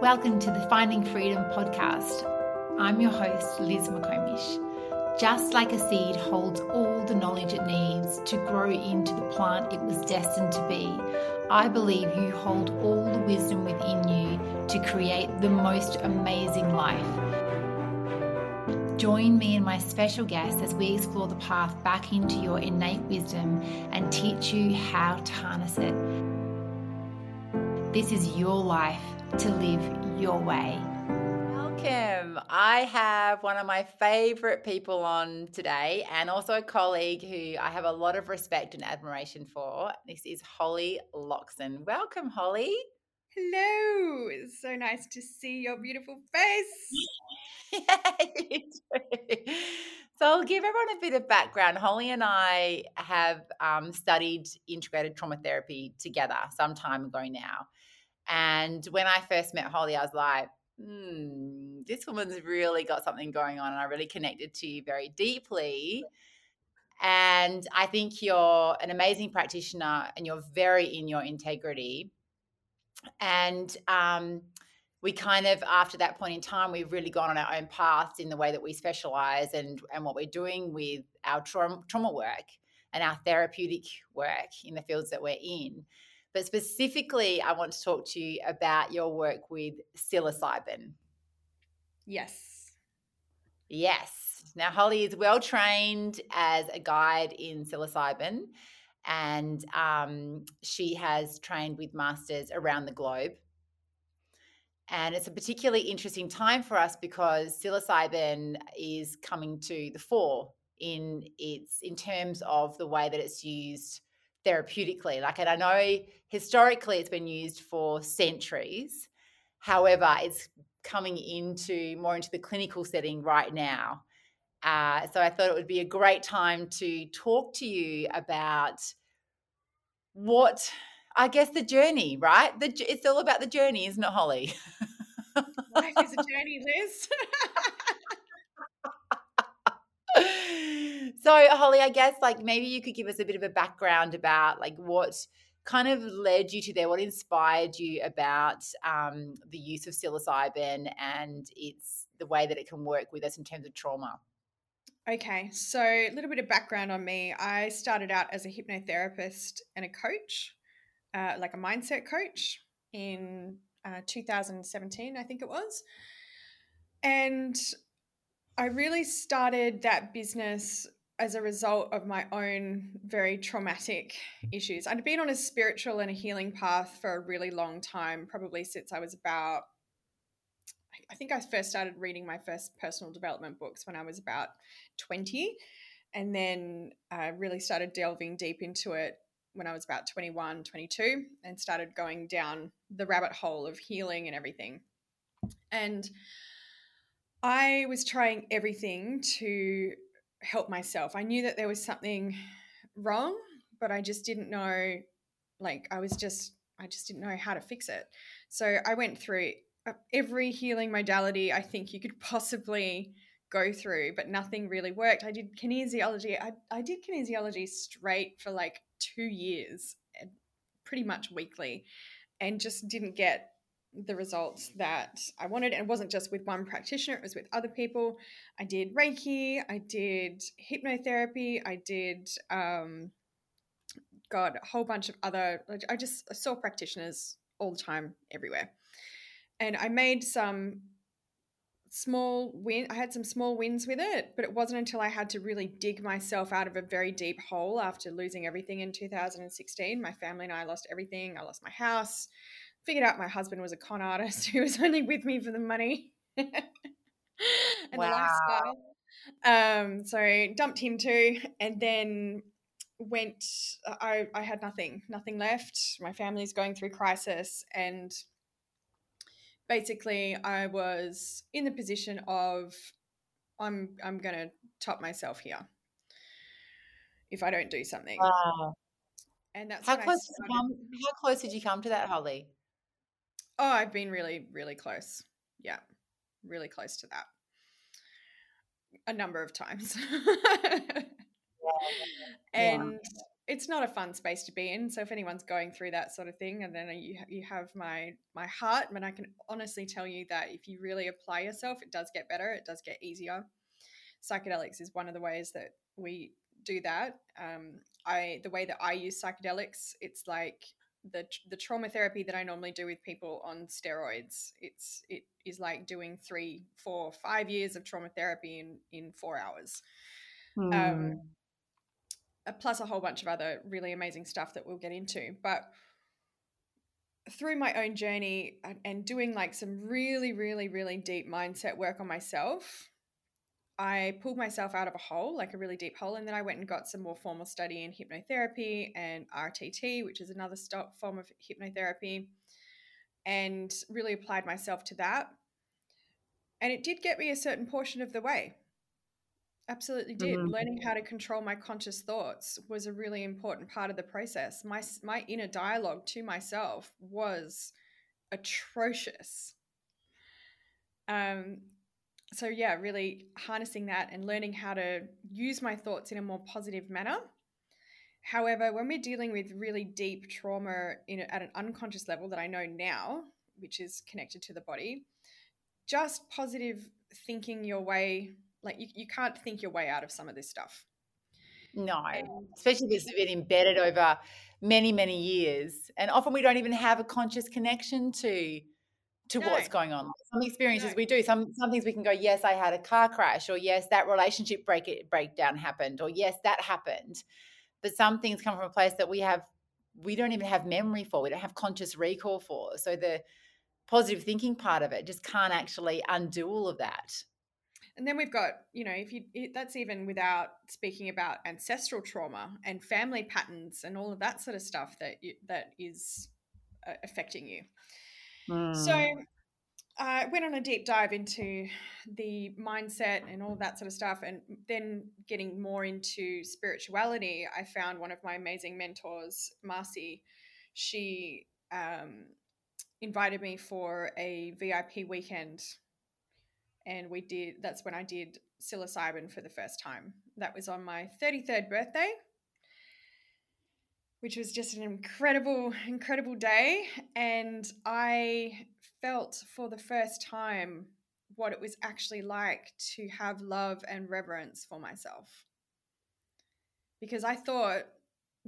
Welcome to the Finding Freedom podcast. I'm your host, Liz McComish. Just like a seed holds all the knowledge it needs to grow into the plant it was destined to be, I believe you hold all the wisdom within you to create the most amazing life. Join me and my special guest as we explore the path back into your innate wisdom and teach you how to harness it. This is your life to live your way. Welcome. I have one of my favorite people on today and also a colleague who I have a lot of respect and admiration for. This is Holly Loxton. Welcome, Holly. Hello. It's so nice to see your beautiful face. yeah. So I'll give everyone a bit of background. Holly and I have um, studied integrated trauma therapy together some time ago now. And when I first met Holly, I was like, hmm, this woman's really got something going on. And I really connected to you very deeply. And I think you're an amazing practitioner and you're very in your integrity. And um, we kind of, after that point in time, we've really gone on our own paths in the way that we specialize and, and what we're doing with our trauma, trauma work and our therapeutic work in the fields that we're in. But specifically, I want to talk to you about your work with psilocybin. Yes. Yes. Now, Holly is well trained as a guide in psilocybin, and um, she has trained with masters around the globe. And it's a particularly interesting time for us because psilocybin is coming to the fore in its in terms of the way that it's used therapeutically. Like, and I know historically it's been used for centuries. However, it's coming into more into the clinical setting right now. Uh, so I thought it would be a great time to talk to you about what I guess the journey, right? The, it's all about the journey, isn't it, Holly? Life is a journey, Liz. so holly i guess like maybe you could give us a bit of a background about like what kind of led you to there? What inspired you about um, the use of psilocybin and its the way that it can work with us in terms of trauma? Okay so a little bit of background on me. I started out as a hypnotherapist and a coach uh, like a mindset coach in uh, 2017 i think it was. And I really started that business as a result of my own very traumatic issues. I'd been on a spiritual and a healing path for a really long time, probably since I was about, I think I first started reading my first personal development books when I was about 20. And then I really started delving deep into it when I was about 21, 22, and started going down the rabbit hole of healing and everything. And I was trying everything to help myself. I knew that there was something wrong, but I just didn't know like I was just I just didn't know how to fix it. So I went through uh, every healing modality I think you could possibly go through, but nothing really worked. I did kinesiology. I, I did kinesiology straight for like two years, pretty much weekly, and just didn't get the results that I wanted. And it wasn't just with one practitioner, it was with other people. I did Reiki, I did hypnotherapy, I did, um, God, a whole bunch of other, I just saw practitioners all the time, everywhere. And I made some small win I had some small wins with it, but it wasn't until I had to really dig myself out of a very deep hole after losing everything in 2016. My family and I lost everything. I lost my house figured out my husband was a con artist who was only with me for the money and wow. the lifestyle. Um, so dumped him too, and then went. I I had nothing, nothing left. My family's going through crisis, and basically, I was in the position of I'm I'm gonna top myself here if I don't do something. Wow. And that's how close. Come, how close did you come to that, Holly? Oh, I've been really, really close. Yeah, really close to that. A number of times. And it's not a fun space to be in. So if anyone's going through that sort of thing, and then you you have my my heart, and I can honestly tell you that if you really apply yourself, it does get better. It does get easier. Psychedelics is one of the ways that we do that. Um, I the way that I use psychedelics, it's like the the trauma therapy that I normally do with people on steroids. It's it is like doing three, four, five years of trauma therapy in in four hours. Mm. Um, hmm. Uh, plus a whole bunch of other really amazing stuff that we'll get into. But through my own journey and doing like some really, really, really deep mindset work on myself, I pulled myself out of a hole, like a really deep hole, and then I went and got some more formal study in hypnotherapy and RTT, which is another form of hypnotherapy, and really applied myself to that. And it did get me a certain portion of the way. Absolutely did. Mm-hmm. Learning how to control my conscious thoughts was a really important part of the process. My my inner dialogue to myself was atrocious. Um so yeah, really harnessing that and learning how to use my thoughts in a more positive manner. However, when we're dealing with really deep trauma in, at an unconscious level that I know now, which is connected to the body, just positive thinking your way like you, you can't think your way out of some of this stuff. No, especially if it's been embedded over many, many years. And often we don't even have a conscious connection to to no. what's going on. Some experiences no. we do. Some some things we can go, yes, I had a car crash, or yes, that relationship break breakdown happened, or yes, that happened. But some things come from a place that we have we don't even have memory for. We don't have conscious recall for. So the positive thinking part of it just can't actually undo all of that. And then we've got, you know, if you that's even without speaking about ancestral trauma and family patterns and all of that sort of stuff that you, that is uh, affecting you. Mm. So I uh, went on a deep dive into the mindset and all that sort of stuff, and then getting more into spirituality. I found one of my amazing mentors, Marcy. She um, invited me for a VIP weekend and we did that's when I did psilocybin for the first time. That was on my 33rd birthday, which was just an incredible, incredible day. And I felt for the first time what it was actually like to have love and reverence for myself. Because I thought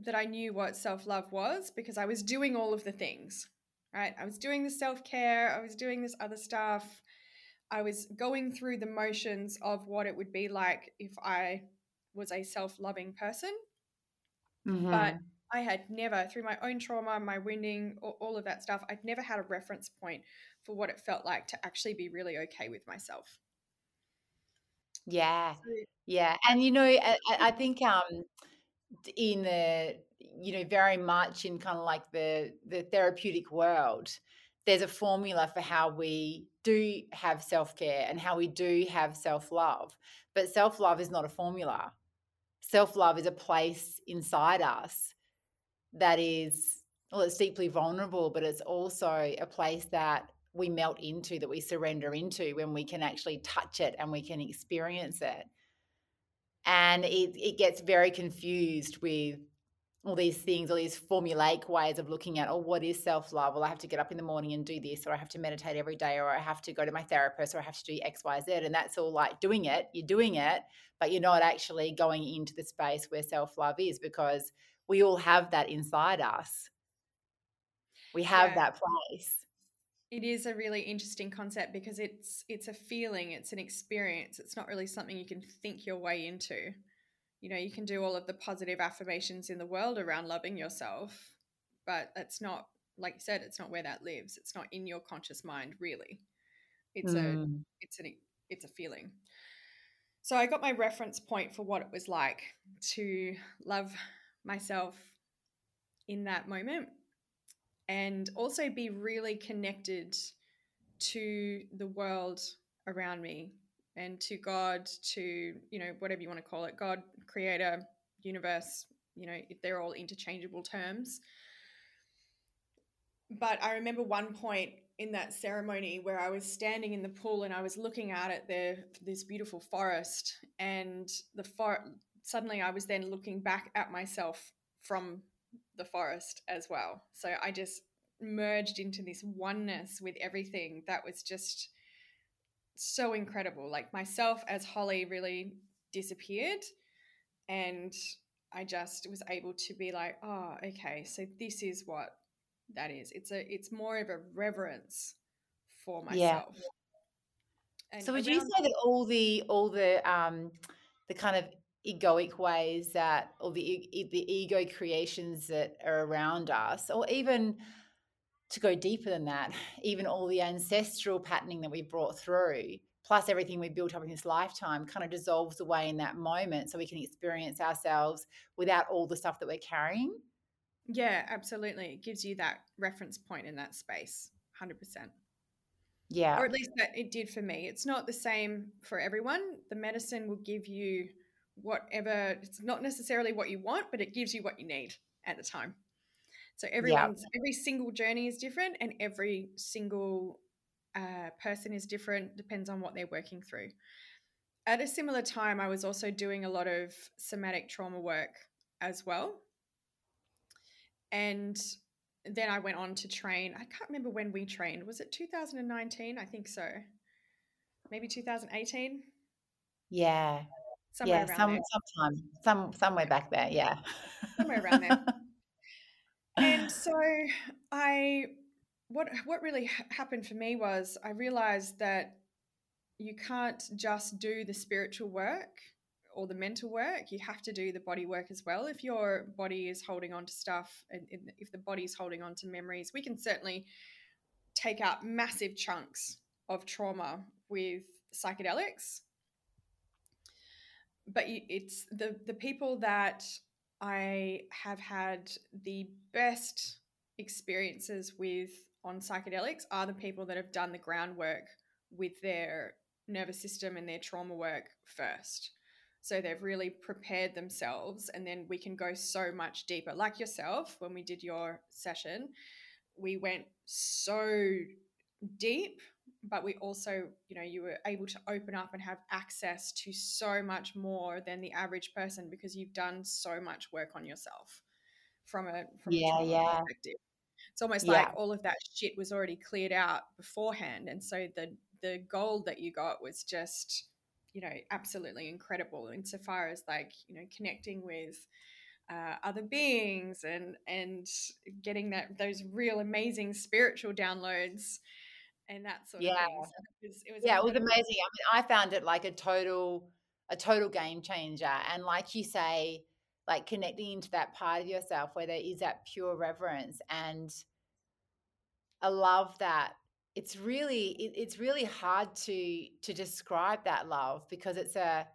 that I knew what self love was because I was doing all of the things, right? I was doing the self care, I was doing this other stuff I was going through the motions of what it would be like if I was a self loving person. Mm-hmm. But I had never, through my own trauma, my wounding, all of that stuff, I'd never had a reference point for what it felt like to actually be really okay with myself. Yeah. Yeah. And, you know, I, I think um, in the, you know, very much in kind of like the, the therapeutic world, there's a formula for how we do have self care and how we do have self love. But self love is not a formula. Self love is a place inside us that is, well, it's deeply vulnerable, but it's also a place that we melt into, that we surrender into when we can actually touch it and we can experience it. And it, it gets very confused with all these things, all these formulaic ways of looking at, oh, what is self love? Well, I have to get up in the morning and do this, or I have to meditate every day, or I have to go to my therapist, or I have to do X, Y, Z. And that's all like doing it. You're doing it, but you're not actually going into the space where self love is because we all have that inside us. We have yeah. that place. It is a really interesting concept because it's it's a feeling, it's an experience. It's not really something you can think your way into you know, you can do all of the positive affirmations in the world around loving yourself, but it's not, like you said, it's not where that lives. It's not in your conscious mind, really. It's mm. a, it's an, it's a feeling. So I got my reference point for what it was like to love myself in that moment and also be really connected to the world around me and to God, to, you know, whatever you want to call it, God, creator, universe, you know, they're all interchangeable terms. But I remember one point in that ceremony where I was standing in the pool and I was looking out at the this beautiful forest and the for- suddenly I was then looking back at myself from the forest as well. So I just merged into this oneness with everything that was just so incredible. Like myself as Holly really disappeared and I just was able to be like, oh, okay, so this is what that is. It's a it's more of a reverence for myself. Yeah. And so would you say that all the all the um the kind of egoic ways that or the the ego creations that are around us or even to go deeper than that even all the ancestral patterning that we've brought through plus everything we built up in this lifetime kind of dissolves away in that moment so we can experience ourselves without all the stuff that we're carrying yeah absolutely it gives you that reference point in that space 100% yeah. Or at least that it did for me. It's not the same for everyone. The medicine will give you whatever, it's not necessarily what you want, but it gives you what you need at the time. So everyone's, every single journey is different and every single uh, person is different, depends on what they're working through. At a similar time, I was also doing a lot of somatic trauma work as well. And then I went on to train. I can't remember when we trained. Was it 2019? I think so. Maybe 2018. Yeah. Somewhere yeah, some, sometime, some somewhere back there. Yeah. Somewhere around there. and so I, what what really happened for me was I realized that you can't just do the spiritual work or the mental work, you have to do the body work as well. If your body is holding on to stuff, and if the body is holding on to memories, we can certainly take out massive chunks of trauma with psychedelics. But it's the the people that I have had the best experiences with on psychedelics are the people that have done the groundwork with their nervous system and their trauma work first. So they've really prepared themselves, and then we can go so much deeper. Like yourself, when we did your session, we went so deep, but we also, you know, you were able to open up and have access to so much more than the average person because you've done so much work on yourself from a from yeah, a yeah. perspective. It's almost yeah. like all of that shit was already cleared out beforehand, and so the the gold that you got was just you know, absolutely incredible insofar as like, you know, connecting with uh, other beings and and getting that those real amazing spiritual downloads and that sort yeah. of thing. So it was, it was yeah, incredible. it was amazing. I mean, I found it like a total a total game changer. And like you say, like connecting into that part of yourself where there is that pure reverence and a love that it's really it, it's really hard to to describe that love because it's a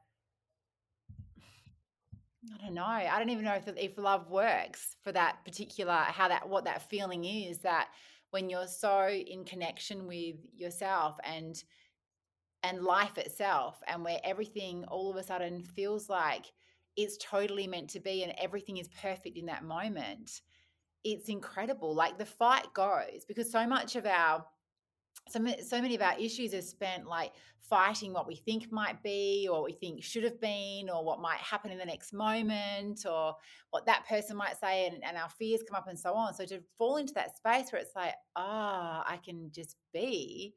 I don't know. I don't even know if if love works for that particular how that what that feeling is that when you're so in connection with yourself and and life itself and where everything all of a sudden feels like it's totally meant to be and everything is perfect in that moment. It's incredible. Like the fight goes because so much of our so, so many of our issues are spent like fighting what we think might be or what we think should have been or what might happen in the next moment or what that person might say and, and our fears come up and so on. So to fall into that space where it's like ah oh, i can just be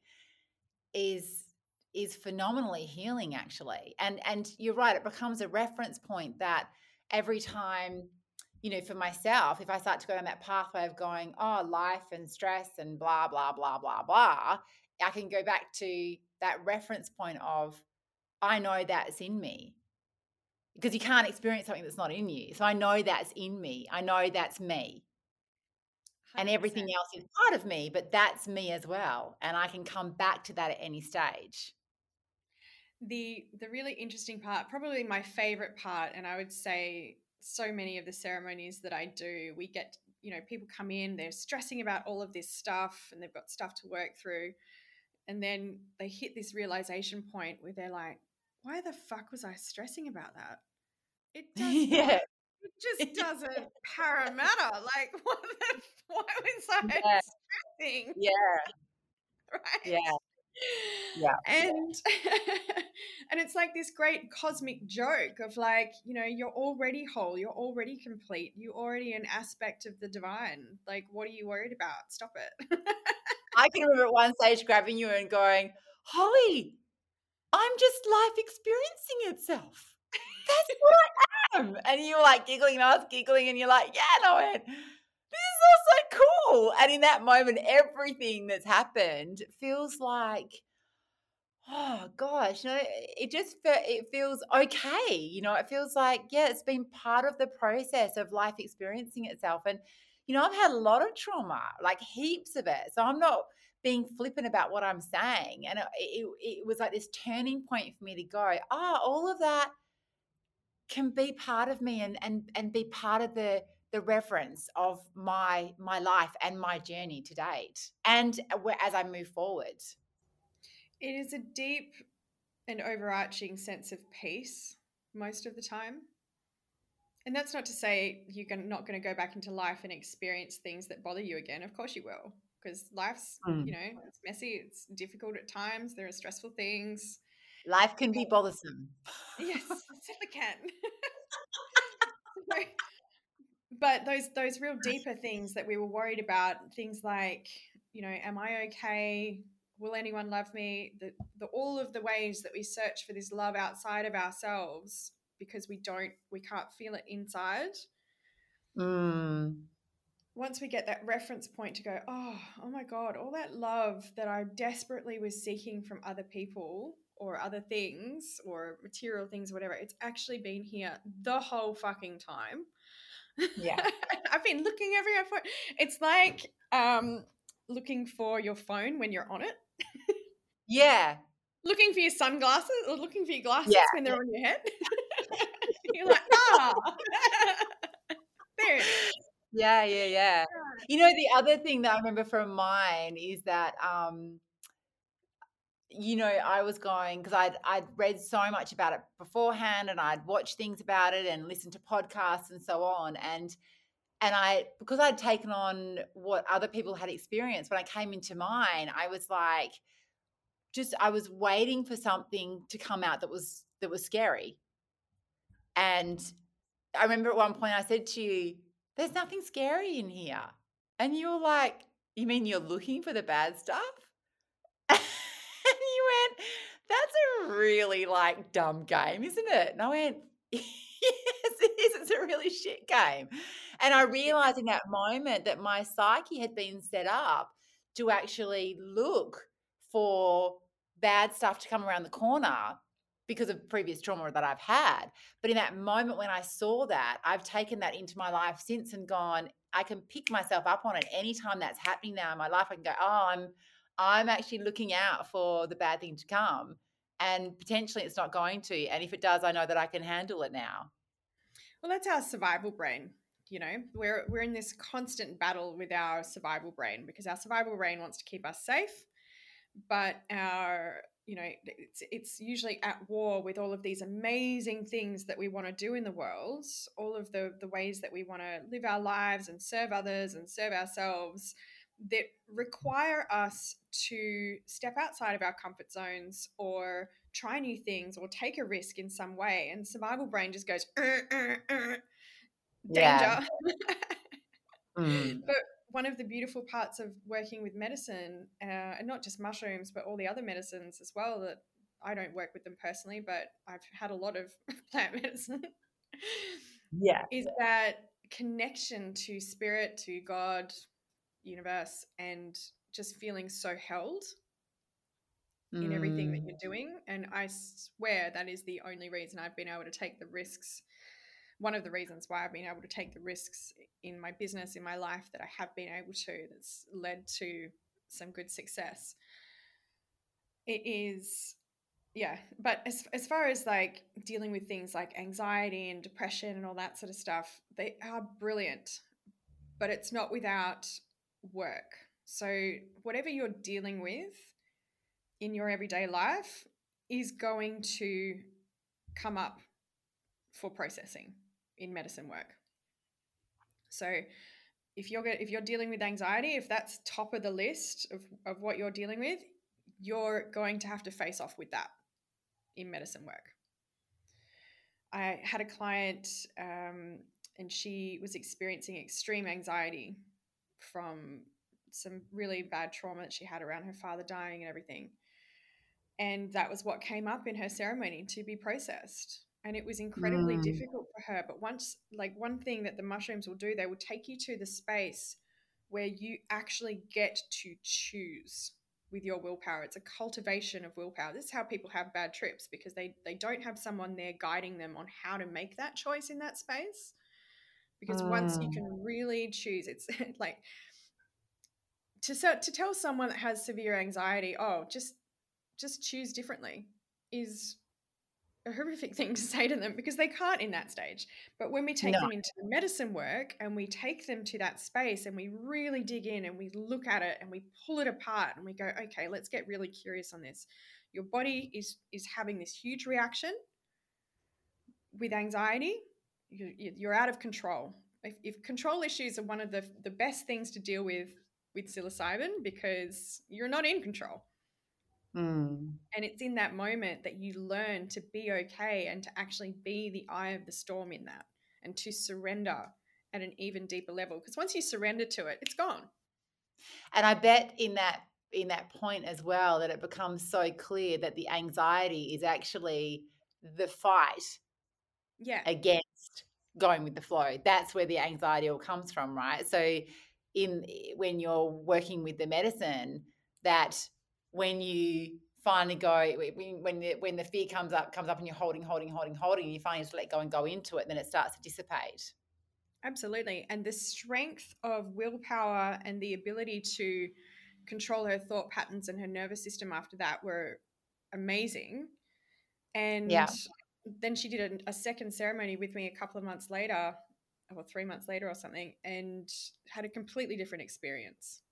is is phenomenally healing actually. And and you're right it becomes a reference point that every time you know, for myself, if I start to go down that pathway of going, oh, life and stress and blah, blah, blah, blah, blah, I can go back to that reference point of, I know that's in me. Because you can't experience something that's not in you. So I know that's in me. I know that's me. 100%. And everything else is part of me, but that's me as well. And I can come back to that at any stage. The the really interesting part, probably my favorite part, and I would say so many of the ceremonies that I do, we get, you know, people come in, they're stressing about all of this stuff and they've got stuff to work through. And then they hit this realization point where they're like, why the fuck was I stressing about that? It does yeah. It just doesn't para matter. Like, what the, why was I yeah. stressing? Yeah. Right. Yeah. Yeah. And and it's like this great cosmic joke of like, you know, you're already whole, you're already complete, you're already an aspect of the divine. Like, what are you worried about? Stop it. I can remember at one stage grabbing you and going, Holly, I'm just life experiencing itself. That's what I am. And you were like giggling, and I was giggling, and you're like, yeah, no, I went, this is also cool. And in that moment, everything that's happened feels like, oh gosh, you know, it just it feels okay. You know, it feels like, yeah, it's been part of the process of life experiencing itself. And, you know, I've had a lot of trauma, like heaps of it. So I'm not being flippant about what I'm saying. And it, it, it was like this turning point for me to go, ah, oh, all of that can be part of me and and and be part of the the reference of my my life and my journey to date and as i move forward it is a deep and overarching sense of peace most of the time and that's not to say you're not going to go back into life and experience things that bother you again of course you will because life's mm. you know it's messy it's difficult at times there are stressful things Life can be bothersome. yes, it certainly can. but those those real deeper things that we were worried about, things like, you know, am I okay? Will anyone love me? The, the all of the ways that we search for this love outside of ourselves because we don't we can't feel it inside. Mm. Once we get that reference point to go, oh, oh my God, all that love that I desperately was seeking from other people or other things or material things, or whatever. It's actually been here the whole fucking time. Yeah. I've been looking everywhere for it. It's like um, looking for your phone when you're on it. yeah. Looking for your sunglasses or looking for your glasses yeah. when they're on your head. you're like, ah, there it is. Yeah, yeah, yeah. You know, the other thing that I remember from mine is that um, you know, I was going because I'd I'd read so much about it beforehand, and I'd watched things about it and listened to podcasts and so on, and and I because I'd taken on what other people had experienced when I came into mine, I was like, just I was waiting for something to come out that was that was scary, and I remember at one point I said to you, "There's nothing scary in here," and you were like, "You mean you're looking for the bad stuff?" went, that's a really like dumb game, isn't it? And I went, yes, it is. It's a really shit game. And I realized in that moment that my psyche had been set up to actually look for bad stuff to come around the corner because of previous trauma that I've had. But in that moment when I saw that, I've taken that into my life since and gone, I can pick myself up on it anytime that's happening now in my life. I can go, oh, I'm I'm actually looking out for the bad thing to come. And potentially it's not going to. And if it does, I know that I can handle it now. Well, that's our survival brain. You know, we're we're in this constant battle with our survival brain because our survival brain wants to keep us safe, but our you know it's it's usually at war with all of these amazing things that we want to do in the world all of the the ways that we want to live our lives and serve others and serve ourselves that require us to step outside of our comfort zones or try new things or take a risk in some way. And survival brain just goes, uh, uh, uh, danger. mm. But one of the beautiful parts of working with medicine, uh, and not just mushrooms, but all the other medicines as well, that I don't work with them personally, but I've had a lot of plant medicine. yeah. Is that connection to spirit, to God, universe and just feeling so held mm. in everything that you're mm. doing. And I swear that is the only reason I've been able to take the risks. One of the reasons why I've been able to take the risks in my business, in my life, that I have been able to, that's led to some good success. It is yeah but as, as far as like dealing with things like anxiety and depression and all that sort of stuff they are brilliant but it's not without work. So, whatever you're dealing with in your everyday life is going to come up for processing in medicine work. So, if you're if you're dealing with anxiety, if that's top of the list of, of what you're dealing with, you're going to have to face off with that in medicine work. I had a client um, and she was experiencing extreme anxiety from some really bad trauma that she had around her father dying and everything. And that was what came up in her ceremony to be processed. And it was incredibly mm. difficult for her. But once, like, one thing that the mushrooms will do, they will take you to the space where you actually get to choose with your willpower. It's a cultivation of willpower. This is how people have bad trips because they they don't have someone there guiding them on how to make that choice in that space. Because once you can mm. really choose, it's like to to tell someone that has severe anxiety, oh, just just choose differently is a horrific thing to say to them because they can't in that stage. But when we take no. them into the medicine work and we take them to that space and we really dig in and we look at it and we pull it apart and we go, okay, let's get really curious on this. Your body is is having this huge reaction with anxiety. You're out of control. If, if control issues are one of the the best things to deal with with psilocybin because you're not in control Mm. And it's in that moment that you learn to be okay and to actually be the eye of the storm in that and to surrender at an even deeper level. Because once you surrender to it, it's gone. And I bet in that in that point as well that it becomes so clear that the anxiety is actually the fight yeah against going with the flow that's where the anxiety all comes from right so in eh, when you're working with the medicine that when you finally go when the, when the fear comes up comes up and you're holding holding holding holding and you finally just let go and go into it then it starts to dissipate absolutely and the strength of willpower and the ability to control her thought patterns and her nervous system after that were amazing and yeah. Then she did a, a second ceremony with me a couple of months later or three months later or something and had a completely different experience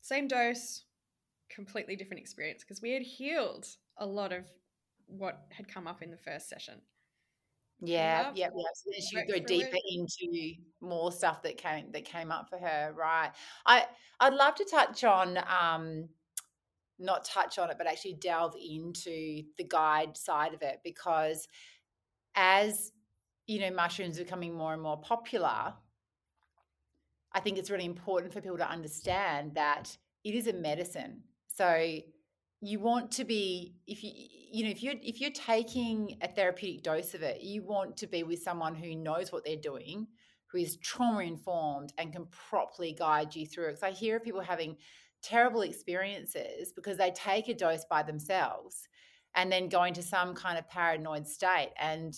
same dose completely different experience because we had healed a lot of what had come up in the first session. Yeah, yeah, yeah. So as you go deeper into more stuff that came that came up for her, right? I I'd love to touch on um not touch on it, but actually delve into the guide side of it because as you know, mushrooms are becoming more and more popular, I think it's really important for people to understand that it is a medicine. So you want to be if you you know if you're if you're taking a therapeutic dose of it, you want to be with someone who knows what they're doing, who is trauma informed and can properly guide you through it. Because I hear people having terrible experiences because they take a dose by themselves and then go into some kind of paranoid state. And,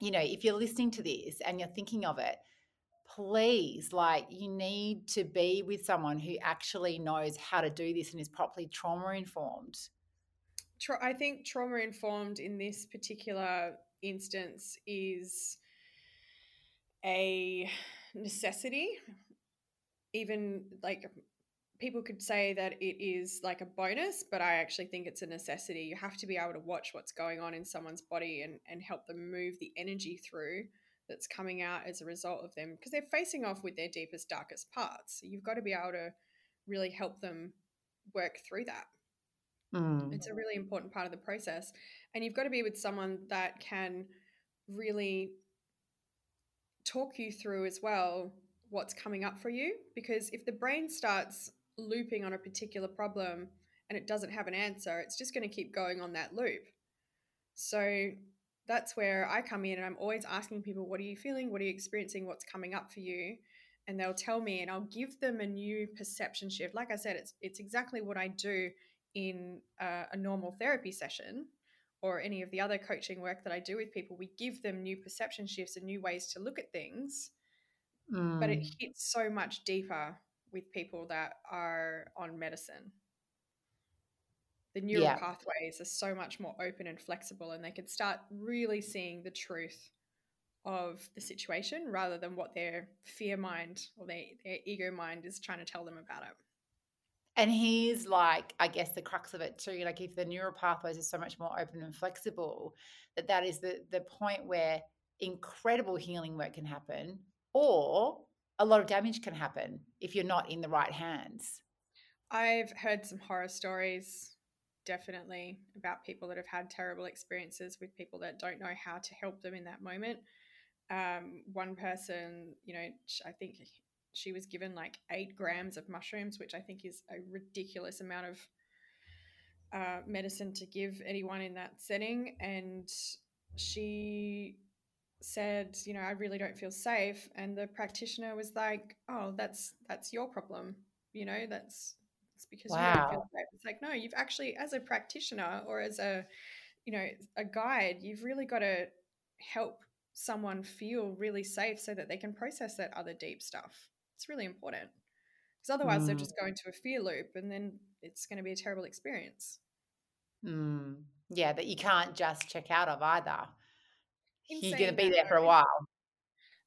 you know, if you're listening to this and you're thinking of it, please, like, you need to be with someone who actually knows how to do this and is properly trauma informed. I think trauma informed in this particular instance is a necessity. Even like people could say that it is like a bonus, but I actually think it's a necessity. You have to be able to watch what's going on in someone's body and, and help them move the energy through that's coming out as a result of them because they're facing off with their deepest, darkest parts. So you've got to be able to really help them work through that. Mm. It's a really important part of the process. And you've got to be with someone that can really talk you through as well what's coming up for you. Because if the brain starts looping on a particular problem and it doesn't have an answer, it's just going to keep going on that loop. So that's where I come in and I'm always asking people, what are you feeling? What are you experiencing? What's coming up for you? And they'll tell me and I'll give them a new perception shift. Like I said, it's it's exactly what I do in a, a normal therapy session or any of the other coaching work that I do with people. We give them new perception shifts and new ways to look at things. Mm. But it mm. hits so much deeper with people that are on medicine the neural yeah. pathways are so much more open and flexible and they can start really seeing the truth of the situation rather than what their fear mind or their, their ego mind is trying to tell them about it and here's like i guess the crux of it too like if the neural pathways are so much more open and flexible that that is the the point where incredible healing work can happen or a lot of damage can happen if you're not in the right hands I've heard some horror stories, definitely, about people that have had terrible experiences with people that don't know how to help them in that moment. Um, one person, you know, I think she was given like eight grams of mushrooms, which I think is a ridiculous amount of uh, medicine to give anyone in that setting. And she said, you know, I really don't feel safe. And the practitioner was like, oh, that's that's your problem. You know, that's it's because wow. you don't feel safe. It's like, no, you've actually, as a practitioner or as a, you know, a guide, you've really got to help someone feel really safe so that they can process that other deep stuff. It's really important because otherwise mm. they'll just go into a fear loop and then it's going to be a terrible experience. Mm. Yeah, that you can't just check out of either. In You're going to be there for a while.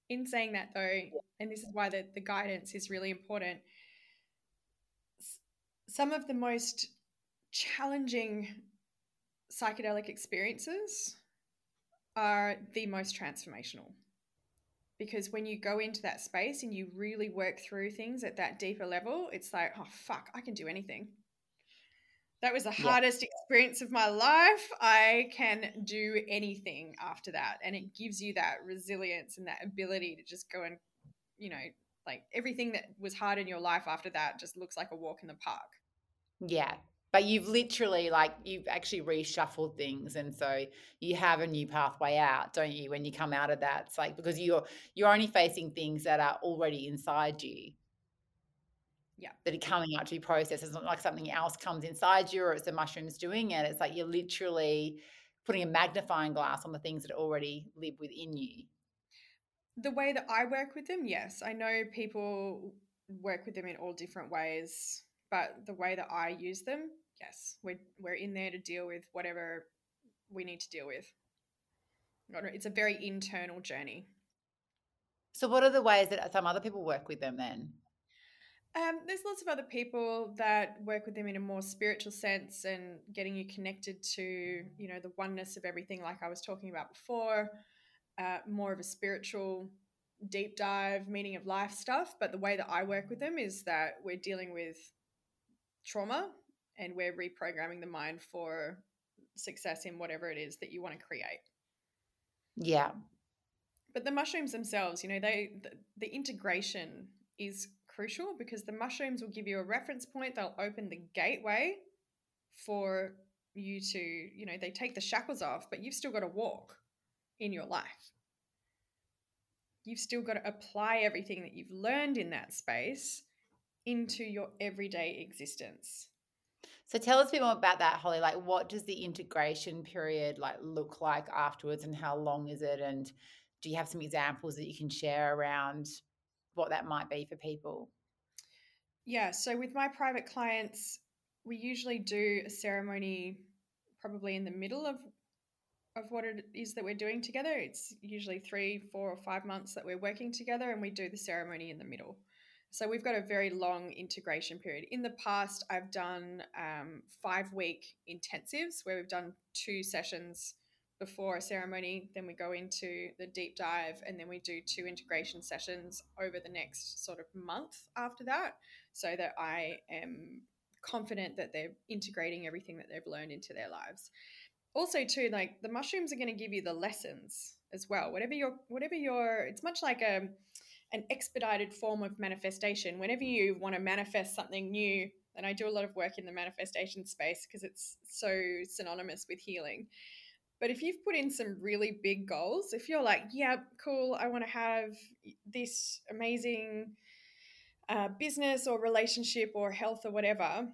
In saying that, though, and this is why the, the guidance is really important, some of the most challenging psychedelic experiences are the most transformational because when you go into that space and you really work through things at that deeper level, it's like, oh, fuck, I can do anything. That was the yeah. hardest experience of my life. I can do anything after that. And it gives you that resilience and that ability to just go and, you know, like everything that was hard in your life after that just looks like a walk in the park. Yeah, but you've literally like you've actually reshuffled things and so you have a new pathway out don't you when you come out of that it's like because you're you're only facing things that are already inside you yeah that are coming out to be processed it's not like something else comes inside you or it's the mushrooms doing it it's like you're literally putting a magnifying glass on the things that already live within you the way that i work with them yes i know people work with them in all different ways but the way that i use them yes, we're we're in there to deal with whatever we need to deal with. It's a very internal journey. So, what are the ways that some other people work with them then? Um, there's lots of other people that work with them in a more spiritual sense and getting you connected to, you know, the oneness of everything, like I was talking about before. Uh, more of a spiritual deep dive, meaning of life stuff. But the way that I work with them is that we're dealing with trauma and we're reprogramming the mind for success in whatever it is that you want to create. Yeah. But the mushrooms themselves, you know, they the, the integration is crucial because the mushrooms will give you a reference point. They'll open the gateway for you to, you know, they take the shackles off, but you've still got to walk in your life. You've still got to apply everything that you've learned in that space into your everyday existence. So tell us a bit more about that, Holly. Like, what does the integration period like look like afterwards, and how long is it? And do you have some examples that you can share around what that might be for people? Yeah. So with my private clients, we usually do a ceremony probably in the middle of of what it is that we're doing together. It's usually three, four, or five months that we're working together, and we do the ceremony in the middle. So we've got a very long integration period. In the past, I've done um, five week intensives where we've done two sessions before a ceremony. Then we go into the deep dive, and then we do two integration sessions over the next sort of month after that, so that I am confident that they're integrating everything that they've learned into their lives. Also, too, like the mushrooms are going to give you the lessons as well. Whatever your, whatever your, it's much like a an expedited form of manifestation. Whenever you want to manifest something new, and I do a lot of work in the manifestation space because it's so synonymous with healing. But if you've put in some really big goals, if you're like, yeah, cool, I want to have this amazing uh, business or relationship or health or whatever,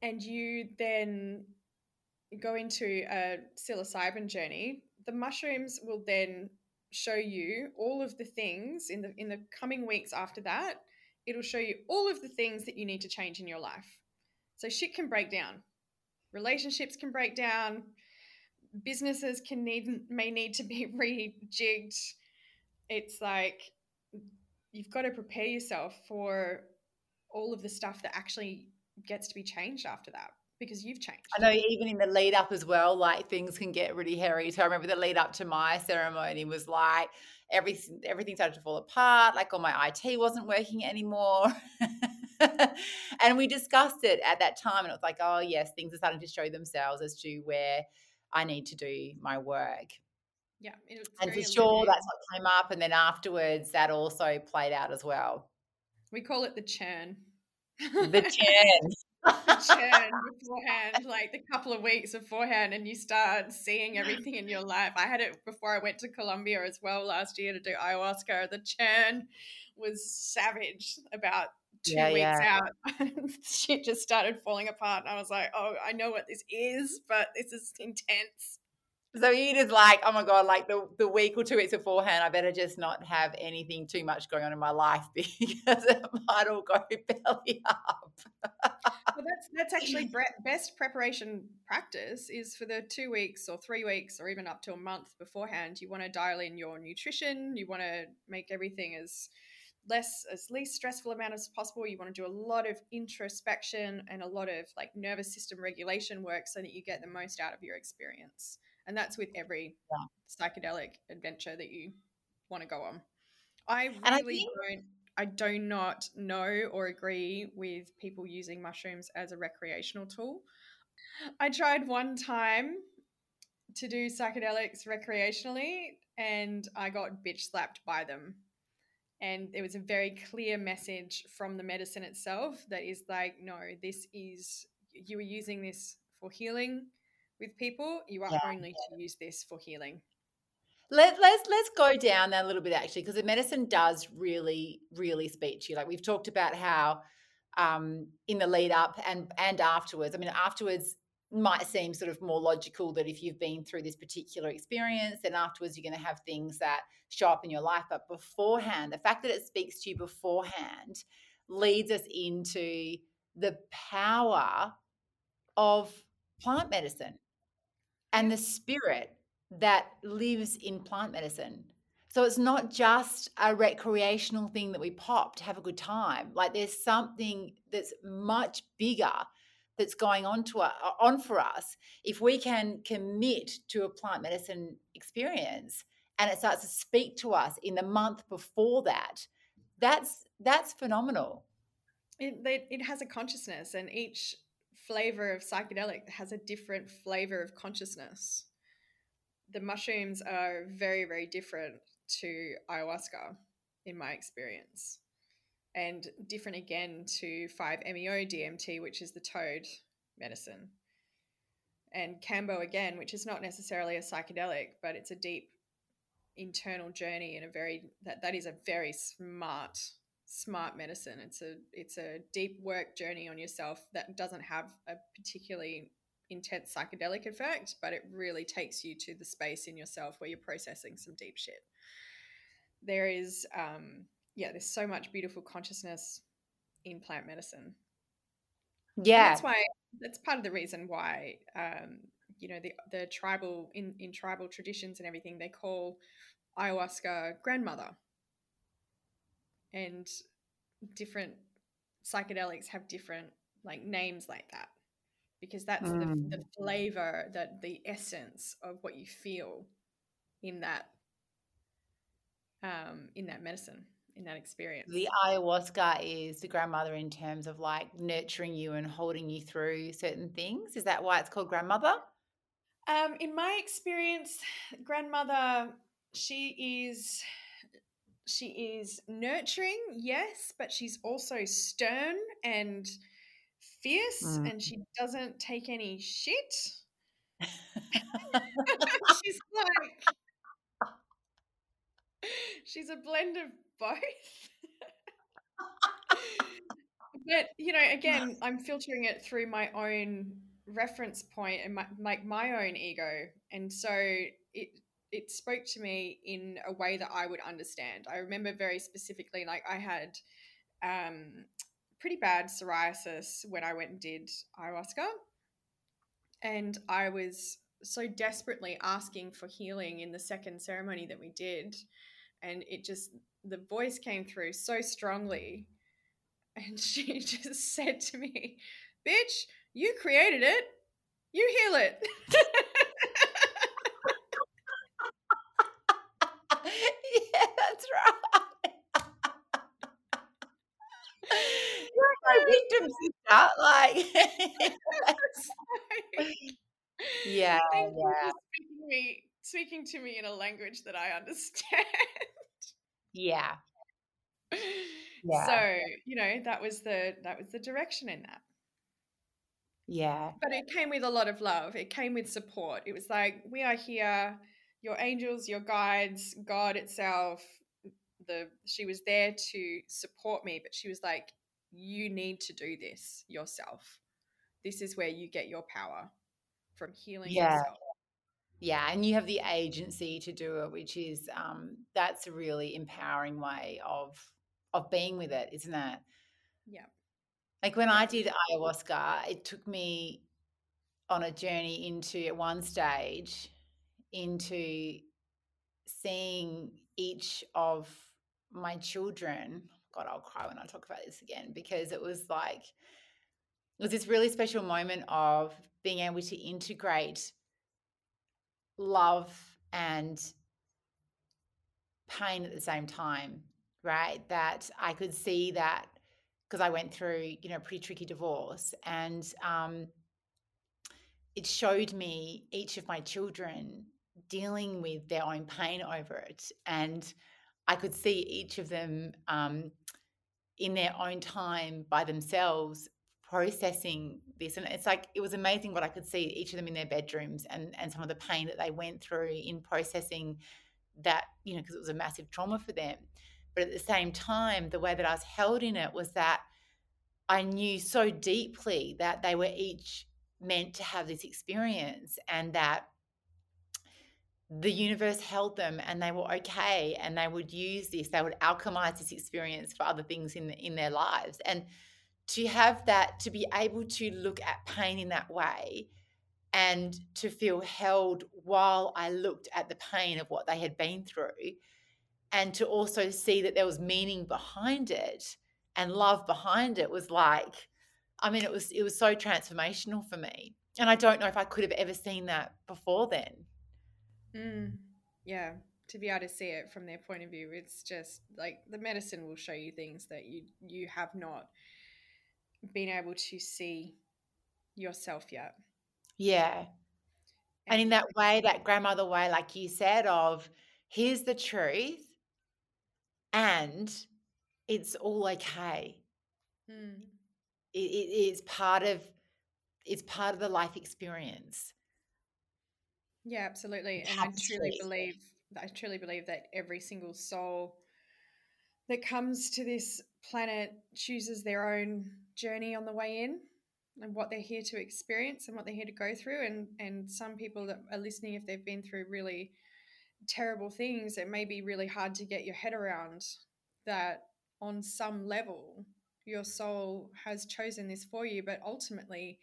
and you then go into a psilocybin journey, the mushrooms will then show you all of the things in the in the coming weeks after that it'll show you all of the things that you need to change in your life. So shit can break down. Relationships can break down businesses can need may need to be rejigged it's like you've got to prepare yourself for all of the stuff that actually gets to be changed after that because you've changed. I know even in the lead up as well, like things can get really hairy. So I remember the lead up to my ceremony was like everything everything started to fall apart. Like all my IT wasn't working anymore. and we discussed it at that time, and it was like, oh, yes, things are starting to show themselves as to where I need to do my work. Yeah. And for sure, that's what came up. And then afterwards, that also played out as well. We call it the churn. The churn. the churn beforehand, like the couple of weeks beforehand, and you start seeing everything in your life. I had it before I went to Colombia as well last year to do ayahuasca. The churn was savage about two yeah, weeks yeah. out. Shit just started falling apart. And I was like, oh, I know what this is, but this is intense. So you just like, oh my God, like the, the week or two weeks beforehand, I better just not have anything too much going on in my life because it might all go belly up. well, that's that's actually best preparation practice is for the two weeks or three weeks or even up to a month beforehand. You want to dial in your nutrition. You want to make everything as less as least stressful amount as possible you want to do a lot of introspection and a lot of like nervous system regulation work so that you get the most out of your experience and that's with every yeah. psychedelic adventure that you want to go on i really I think- don't I do not know or agree with people using mushrooms as a recreational tool. I tried one time to do psychedelics recreationally and I got bitch slapped by them and there was a very clear message from the medicine itself that is like no this is you are using this for healing with people. You are yeah. only to use this for healing. Let, let's let's go down that a little bit actually because the medicine does really really speak to you. Like we've talked about how um, in the lead up and and afterwards i mean afterwards might seem sort of more logical that if you've been through this particular experience, then afterwards you're going to have things that show up in your life. But beforehand, the fact that it speaks to you beforehand leads us into the power of plant medicine and the spirit that lives in plant medicine. So it's not just a recreational thing that we pop to have a good time. Like there's something that's much bigger that's going on to uh, on for us if we can commit to a plant medicine experience and it starts to speak to us in the month before that that's that's phenomenal. It, it has a consciousness and each flavor of psychedelic has a different flavor of consciousness. The mushrooms are very very different to ayahuasca in my experience and different again to 5-MeO DMT, which is the toad medicine. And Kambo again, which is not necessarily a psychedelic, but it's a deep internal journey and a very that that is a very smart smart medicine. It's a it's a deep work journey on yourself that doesn't have a particularly intense psychedelic effect, but it really takes you to the space in yourself where you're processing some deep shit. There is um, yeah, there's so much beautiful consciousness in plant medicine. Yeah, and that's why that's part of the reason why um, you know the the tribal in in tribal traditions and everything they call ayahuasca grandmother, and different psychedelics have different like names like that because that's mm. the, the flavor that the essence of what you feel in that um, in that medicine in that experience. The ayahuasca is the grandmother in terms of like nurturing you and holding you through certain things. Is that why it's called grandmother? Um, in my experience, grandmother, she is she is nurturing, yes, but she's also stern and fierce, mm. and she doesn't take any shit. she's like she's a blend of both. but you know, again, I'm filtering it through my own reference point and my, like my own ego, and so it it spoke to me in a way that I would understand. I remember very specifically, like I had um, pretty bad psoriasis when I went and did ayahuasca, and I was so desperately asking for healing in the second ceremony that we did and it just the voice came through so strongly and she just said to me bitch you created it. You heal it. Yeah that's right. Symptoms start like yeah yeah. speaking me speaking to me in a language that I understand. Yeah yeah So, you know, that was the that was the direction in that. yeah But it came with a lot of love. It came with support. It was like, we are here, your angels, your guides, God itself. The she was there to support me, but she was like, you need to do this yourself. This is where you get your power from healing Yeah. yourself. Yeah and you have the agency to do it which is um that's a really empowering way of of being with it isn't it Yeah. like when i did ayahuasca it took me on a journey into at one stage into seeing each of my children god i'll cry when i talk about this again because it was like it was this really special moment of being able to integrate love and pain at the same time right? That i could see that because i went through you know a pretty tricky divorce and um it showed me each of my children dealing with their own pain over it and i could see each of them um in their own time by themselves processing this and it's like it was amazing what i could see each of them in their bedrooms and and some of the pain that they went through in processing that you know because it was a massive trauma for them. But at the same time the way that i was held in it was that i knew so deeply that they were each meant to have this experience and that the universe held them and they were okay and they would use this they would alchemize this experience for other things in in their lives. And to have that to be able to look at pain in that way and to feel held while I looked at the pain of what they had been through and to also see that there was meaning behind it and love behind it was like I mean it was it was so transformational for me and I don't know if I could have ever seen that before then. Mm, yeah, to be able to see it from their point of view, it's just like the medicine will show you things that you you have not been able to see yourself yet. yeah. And in that way that grandmother way like you said of here's the truth and it's all okay. Mm, it, it is part of it's part of the life experience. Yeah, absolutely, and I truly believe I truly believe that every single soul that comes to this planet chooses their own journey on the way in and what they're here to experience and what they're here to go through. And and some people that are listening if they've been through really terrible things it may be really hard to get your head around that on some level your soul has chosen this for you but ultimately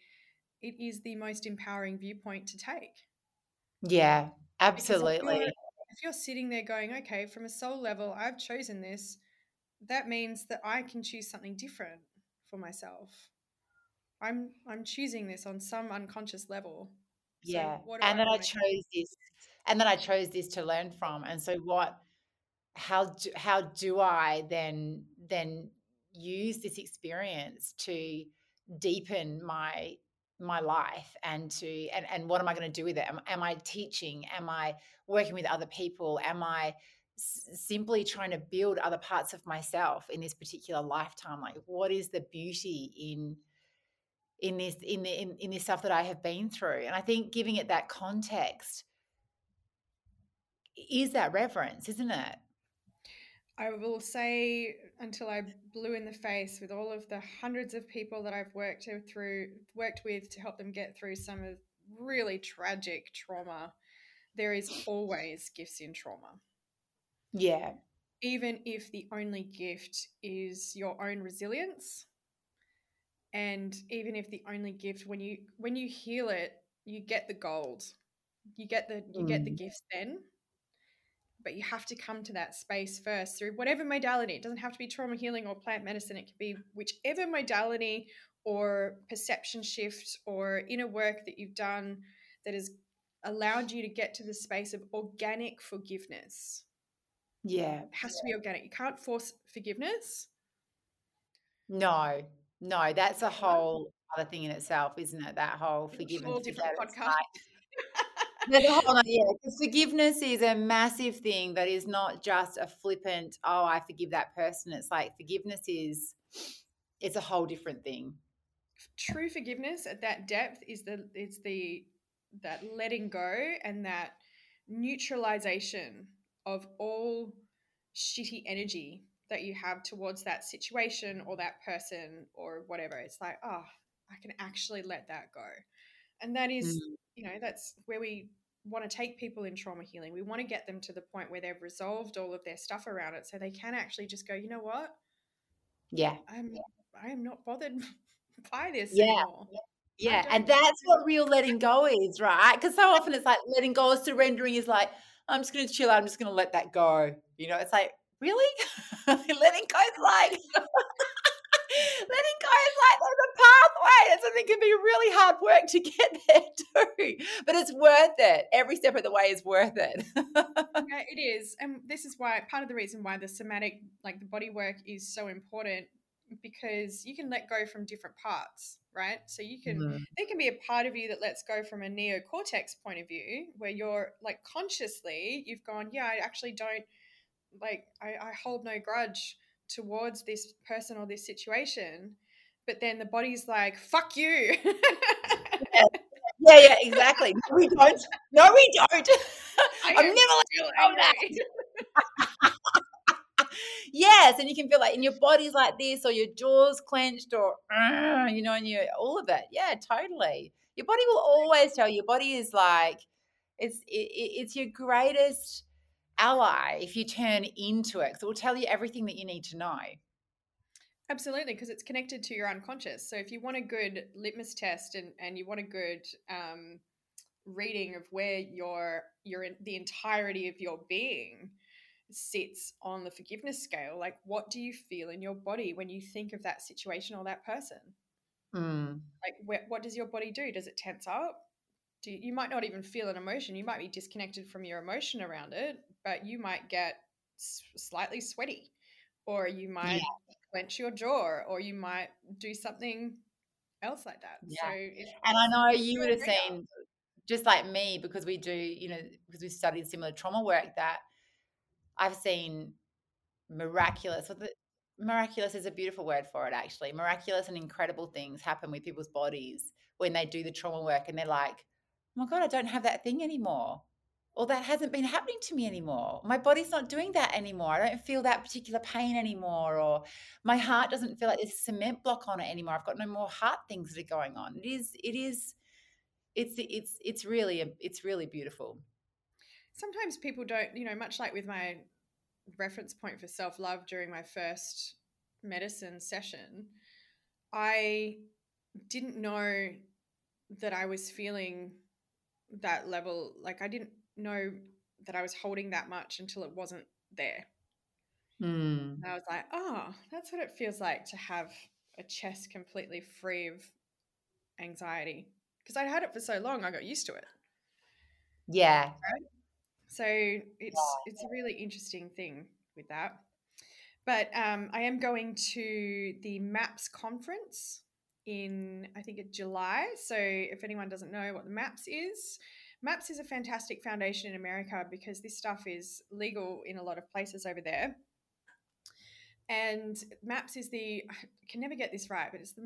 it is the most empowering viewpoint to take. Yeah because if absolutely. you're, if you're sitting there going okay from a soul level i've chosen this that means that i can choose something different for myself. I'm i'm choosing this on some unconscious level. So yeah and then i chose this and then i chose this to learn from and so what how do, how do i then then use this experience to deepen my my life and to and, and what am i going to do with it? Am, am i teaching? Am i working with other people? Am i simply trying to build other parts of myself in this particular lifetime like what is the beauty in in this in the in, in this stuff that i have been through and i think giving it that context is that reverence isn't it I will say until I blew in the face with all of the hundreds of people that I've worked through, worked with to help them get through some of really tragic trauma. There is always gifts in trauma, yeah even if the only gift is your own resilience, and even if the only gift when you when you heal it, you get the gold, you get the you get the Mm. gifts then but you have to come to that space first through whatever modality. It doesn't have to be trauma healing or plant medicine. It can be whichever modality or perception shift or inner work that you've done that has allowed you to get to the space of organic forgiveness. Yeah It has to be organic. You can't force forgiveness. no No, that's a whole other thing in itself, isn't it? That whole forgiveness. Whole different podcast. A whole yeah, because forgiveness is a massive thing that is not just a flippant, oh, I forgive that person. It's like forgiveness is it's a whole different thing. True forgiveness at that depth is the it's the that letting go and that neutralization of all shitty energy that you have towards that situation or that person or whatever. It's like, oh, I can actually let that go. And that is, mm. you know, that's where we want to take people in trauma healing. We want to get them to the point where they've resolved all of their stuff around it so they can actually just go, you know what? Yeah. I'm I am not bothered by this yeah. anymore. Yeah, and that's what real letting go is, right? Because so often it's like letting go or surrendering is like, I'm just going to chill out. I'm just going to let that go. You know, it's like, really? letting go is like, letting go is like there's a pathway. It's something can be really hard work to get there too, but it's worth it. Every step of the way is worth it. yeah, it is, and this is why part of the reason why the somatic, like the body work, is so important because you can let go from different parts, right? So you can mm. there can be a part of you that lets go from a neocortex point of view where you're like consciously you've gone, yeah, I actually don't like I, I hold no grudge towards this person or this situation. But then the body's like, fuck you. yeah. yeah, yeah, exactly. No, we don't. No, we don't. I'm never letting go that. yes, and you can feel like in your body's like this, or your jaws clenched, or you know, and you all of it. Yeah, totally. Your body will always tell you. Your body is like it's it, it's your greatest ally if you turn into it. So it will tell you everything that you need to know. Absolutely, because it's connected to your unconscious. So if you want a good litmus test and, and you want a good um, reading of where your your the entirety of your being sits on the forgiveness scale, like what do you feel in your body when you think of that situation or that person? Mm. Like wh- what does your body do? Does it tense up? Do you, you might not even feel an emotion. You might be disconnected from your emotion around it, but you might get s- slightly sweaty, or you might yeah. clench your jaw, or you might do something else like that. Yeah. So, and I know you would have seen, just like me, because we do, you know, because we studied similar trauma work, that I've seen miraculous. Miraculous is a beautiful word for it, actually. Miraculous and incredible things happen with people's bodies when they do the trauma work, and they're like, "Oh my god, I don't have that thing anymore." or that hasn't been happening to me anymore. My body's not doing that anymore. I don't feel that particular pain anymore, or my heart doesn't feel like there's a cement block on it anymore. I've got no more heart things that are going on. It is, it is, it's, it's, it's really, it's really beautiful. Sometimes people don't, you know, much like with my reference point for self love during my first medicine session, I didn't know that I was feeling that level. Like I didn't know that I was holding that much until it wasn't there. Mm. I was like, oh, that's what it feels like to have a chest completely free of anxiety. Because I'd had it for so long, I got used to it. Yeah. Right? So it's it's a really interesting thing with that. But um, I am going to the MAPS conference in I think it's July. So if anyone doesn't know what the MAPS is, MAPS is a fantastic foundation in America because this stuff is legal in a lot of places over there. And MAPS is the, I can never get this right, but it's the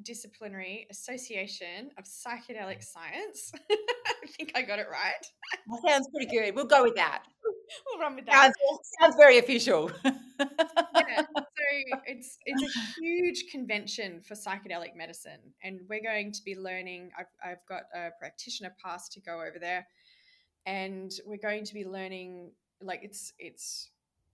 Multidisciplinary Association of Psychedelic mm. Science. I think I got it right. That sounds pretty good. We'll go with that. we'll run with that. Sounds, sounds very official. yeah, so it's it's a huge convention for psychedelic medicine, and we're going to be learning. I've I've got a practitioner pass to go over there, and we're going to be learning like it's it's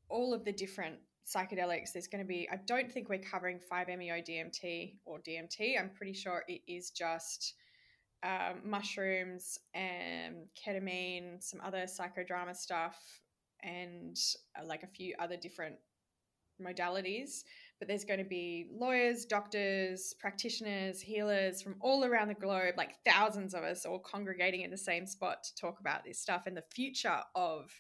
all of the different psychedelics. There's going to be. I don't think we're covering 5-MeO DMT or DMT. I'm pretty sure it is just. Um, mushrooms and ketamine, some other psychodrama stuff, and uh, like a few other different modalities, but there's going to be lawyers, doctors, practitioners, healers from all around the globe, like thousands of us all congregating in the same spot to talk about this stuff and the future of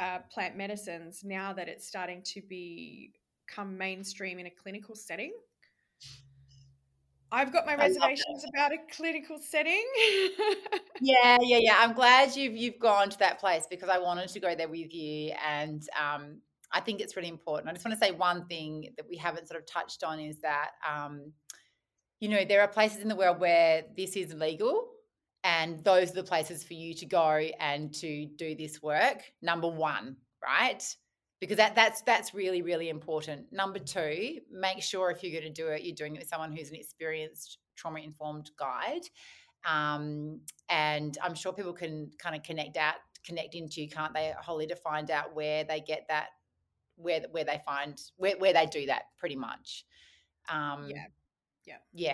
uh, plant medicines now that it's starting to be become mainstream in a clinical setting. I've got my reservations about a clinical setting. yeah, yeah, yeah. I'm glad you've you've gone to that place because I wanted to go there with you, and um, I think it's really important. I just want to say one thing that we haven't sort of touched on is that um, you know there are places in the world where this is legal, and those are the places for you to go and to do this work. Number one, right? because that that's that's really really important number two make sure if you're going to do it you're doing it with someone who's an experienced trauma informed guide um, and i'm sure people can kind of connect out connect into you can't they Holly to find out where they get that where where they find where, where they do that pretty much um yeah yeah yeah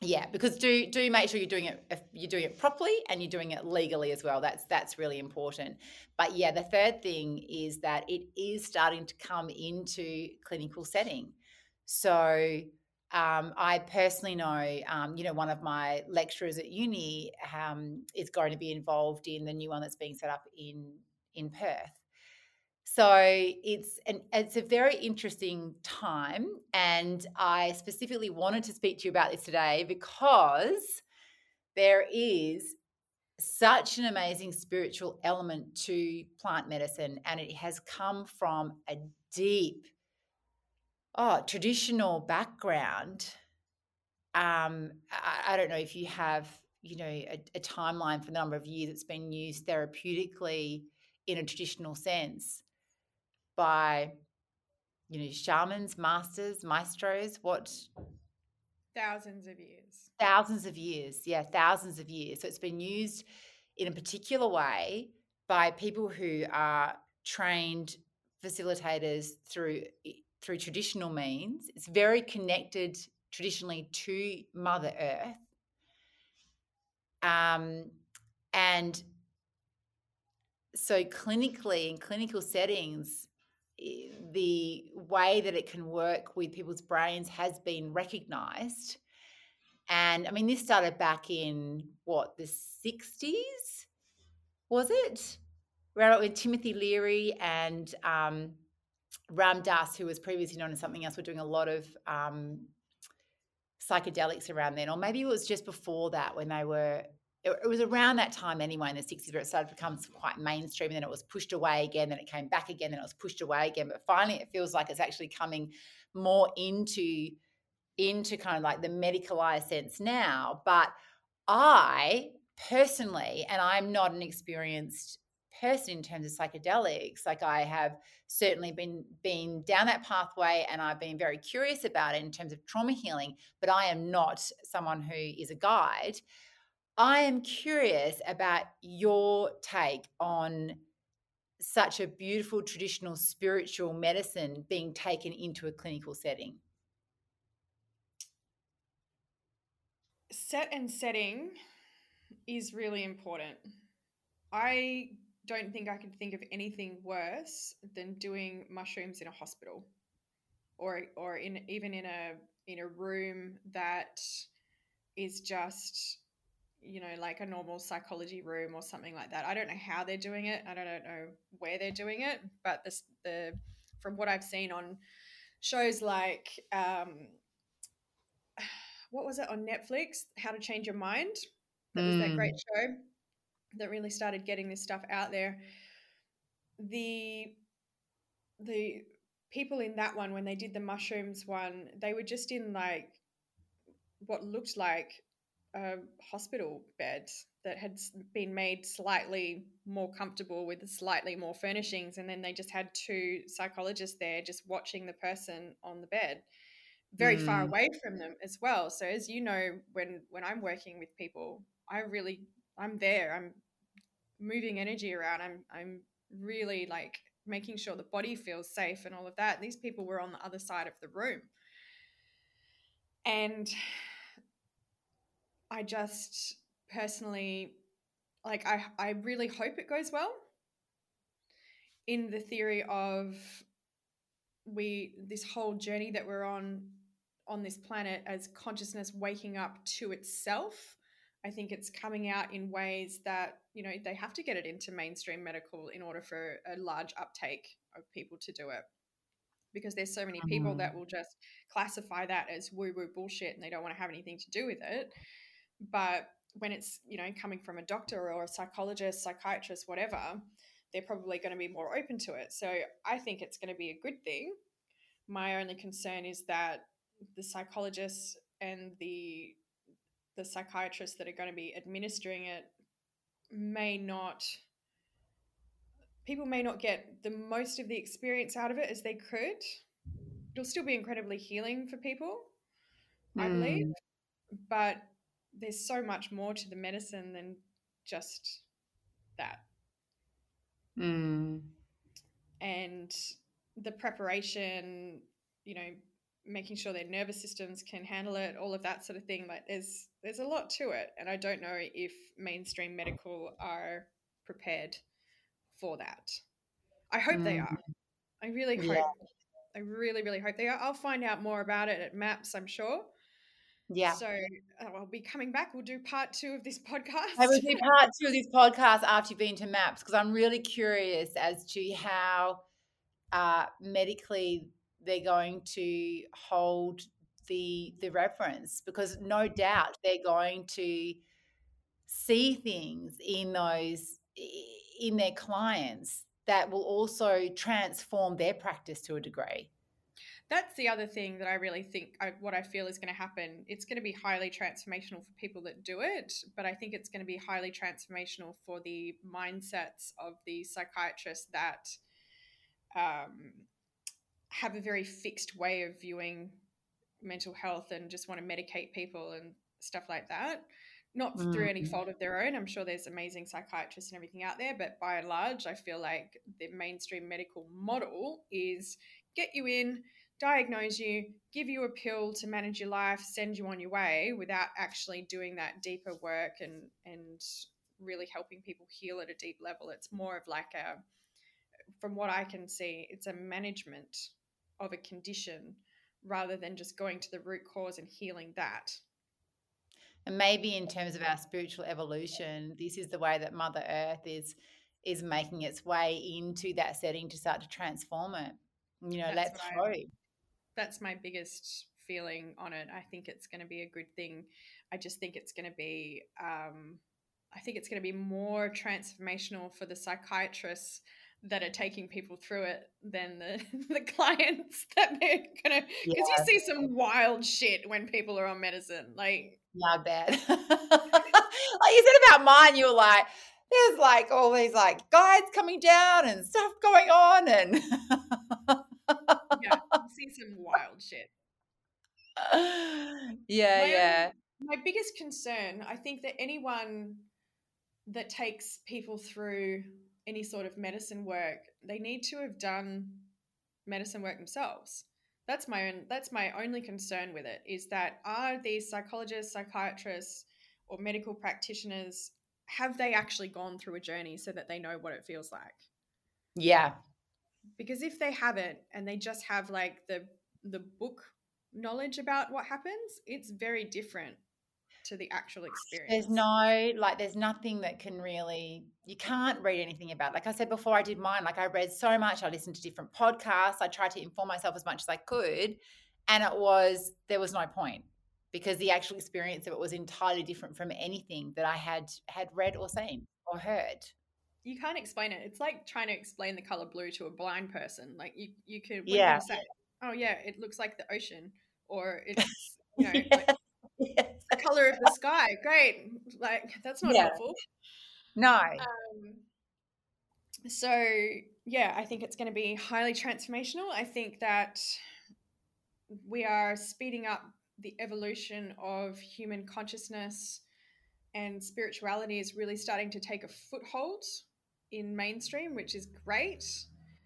yeah because do do make sure you're doing it if you're doing it properly and you're doing it legally as well. That's that's really important. But yeah the third thing is that it is starting to come into clinical setting. So um, I personally know, um, you know, one of my lecturers at uni um, is going to be involved in the new one that's being set up in in Perth. So it's an it's a very interesting time, and I specifically wanted to speak to you about this today because there is such an amazing spiritual element to plant medicine, and it has come from a deep, oh, traditional background. Um, I, I don't know if you have, you know, a, a timeline for the number of years it's been used therapeutically in a traditional sense by you know shamans masters maestros what thousands of years. Thousands of years yeah thousands of years. So it's been used in a particular way by people who are trained facilitators through through traditional means. It's very connected traditionally to mother earth. Um, and so clinically in clinical settings the way that it can work with people's brains has been recognized. And I mean, this started back in what, the 60s? Was it? Around with Timothy Leary and um, Ram Dass, who was previously known as something else, were doing a lot of um, psychedelics around then. Or maybe it was just before that when they were it, was around that time anyway in the 60s where it started to become quite mainstream and then it was pushed away again then it came back again then it was pushed away again but finally it feels like it's actually coming more into into kind of like the medicalized sense now but i personally and i'm not an experienced person in terms of psychedelics like i have certainly been been down that pathway and i've been very curious about it in terms of trauma healing but i am not someone who is a guide I am curious about your take on such a beautiful traditional spiritual medicine being taken into a clinical setting. Set and setting is really important. I don't think I can think of anything worse than doing mushrooms in a hospital or or in even in a in a room that is just you know, like a normal psychology room or something like that. I don't know how they're doing it. I don't know where they're doing it, but this the from what I've seen on shows like um, what was it on Netflix? How to Change Your Mind. That was that great mm. show that really started getting this stuff out there. The the people in that one when they did the mushrooms one, they were just in like what looked like a hospital bed that had been made slightly more comfortable with slightly more furnishings and then they just had two psychologists there just watching the person on the bed. Very mm. far away from them as well. So as you know when when i'm working with people i really i'm there i'm moving energy around i'm i'm really like making sure the body feels safe and all of that. And these people were on the other side of the room. And I just personally like I I really hope it goes well in the theory of we this whole journey that we're on on this planet as consciousness waking up to itself. I think it's coming out in ways that you know they have to get it into mainstream medical in order for a large uptake of people to do it. Because there's so many people mm. that will just classify that as woo woo bullshit and they don't want to have anything to do with it. But when it's, you know, coming from a doctor or a psychologist, psychiatrist, whatever, they're probably going to be more open to it. So I think it's going to be a good thing. My only concern is that the psychologists and the the psychiatrists that are going to be administering it may not people may not get the most of the experience out of it as they could. It'll still be incredibly healing for people, mm. I believe. Hmm. But there's so much more to the medicine than just that. Mm. And the preparation, you know, making sure their nervous systems can handle it, all of that sort of thing. Like there's there's a lot to it, and I don't know if mainstream medical are prepared for that. I hope mm. they are. I really hope. Yeah. I really, really hope they are. I'll find out more about it at MAPS, I'm sure. Yeah. So uh, I'll be coming back. We'll do part two of this podcast. I will do part two of this podcast after you've been to MAPS because I'm really curious as to how uh, medically they're going to hold the the reference because no doubt they're going to see things in those in their clients that will also transform their practice to a degree that's the other thing that I really think I, what I feel is going to happen. It's going to be highly transformational for people that do it, but I think it's going to be highly transformational for the mindsets of the psychiatrists that um, have a very fixed way of viewing mental health and just want to medicate people and stuff like that. Not mm. through any mm-hmm. fault of their own. I'm sure there's amazing psychiatrists and everything out there, but by and large, I feel like the mainstream medical model is get you in, diagnose you, give you a pill to manage your life, send you on your way without actually doing that deeper work and and really helping people heal at a deep level. It's more of like a from what I can see, it's a management of a condition rather than just going to the root cause and healing that. And maybe in terms of our spiritual evolution, this is the way that Mother Earth is is making its way into that setting to start to transform it. You know, That's let's hope that's my biggest feeling on it. I think it's going to be a good thing. I just think it's going to be, um, I think it's going to be more transformational for the psychiatrists that are taking people through it than the, the clients that they're gonna because yeah. you see some wild shit when people are on medicine like not bad like you said about mine you were like there's like all these like guides coming down and stuff going on and yeah, see some wild shit. Yeah, my, yeah. My biggest concern, I think that anyone that takes people through any sort of medicine work, they need to have done medicine work themselves. That's my own that's my only concern with it is that are these psychologists, psychiatrists, or medical practitioners have they actually gone through a journey so that they know what it feels like? Yeah, because if they haven't and they just have like the the book knowledge about what happens it's very different to the actual experience. there's no like there's nothing that can really you can't read anything about like i said before i did mine like i read so much i listened to different podcasts i tried to inform myself as much as i could and it was there was no point because the actual experience of it was entirely different from anything that i had had read or seen or heard you can't explain it. It's like trying to explain the color blue to a blind person. Like you, you could yeah. Say, "Oh yeah, it looks like the ocean," or it's you know like, yes. the color of the sky. Great, like that's not yeah. helpful. No. Um, so yeah, I think it's going to be highly transformational. I think that we are speeding up the evolution of human consciousness and spirituality is really starting to take a foothold in mainstream, which is great.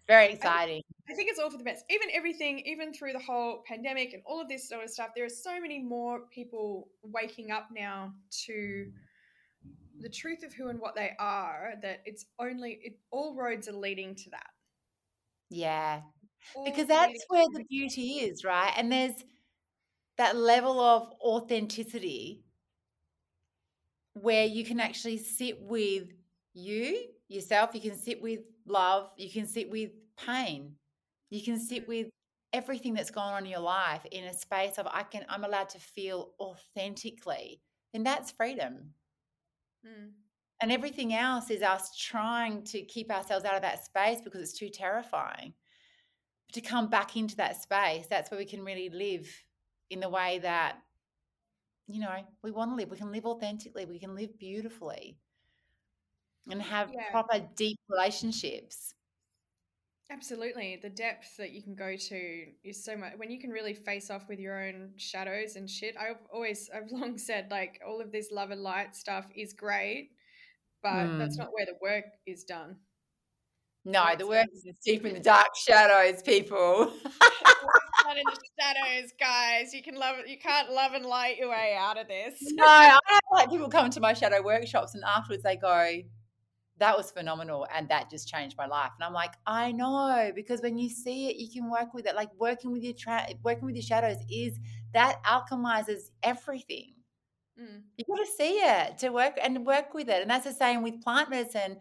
Very exciting. I, I think it's all for the best. Even everything, even through the whole pandemic and all of this sort of stuff, there are so many more people waking up now to the truth of who and what they are that it's only it, all roads are leading to that. Yeah. All because that's where the beauty is, right? And there's that level of authenticity where you can actually sit with you yourself. You can sit with love. You can sit with pain. You can sit with everything that's gone on in your life in a space of I can I'm allowed to feel authentically, then that's freedom. Mm. And everything else is us trying to keep ourselves out of that space because it's too terrifying. But to come back into that space, that's where we can really live in the way that, you know, we want to live. We can live authentically, we can live beautifully and have Yeah. proper, deep relationships. Absolutely. The depth that you can go to is so much when you can really face off with your own shadows and shit. I've always I've long said like all of this love and light stuff is great, but that's Mm. not where the work is done. No, Work's the work is deep in the dark shadows, people. In the shadows, guys. You can love you can't love and light your way out of this. no, I have like people come to my shadow workshops and afterwards they go, that was phenomenal and that just changed my life. And I'm like, I know, because when you see it, you can work with it. Like working with your tra- working with your shadows is that alchemizes everything. Mm. You got to see it to work and work with it. And that's the same with plant medicine.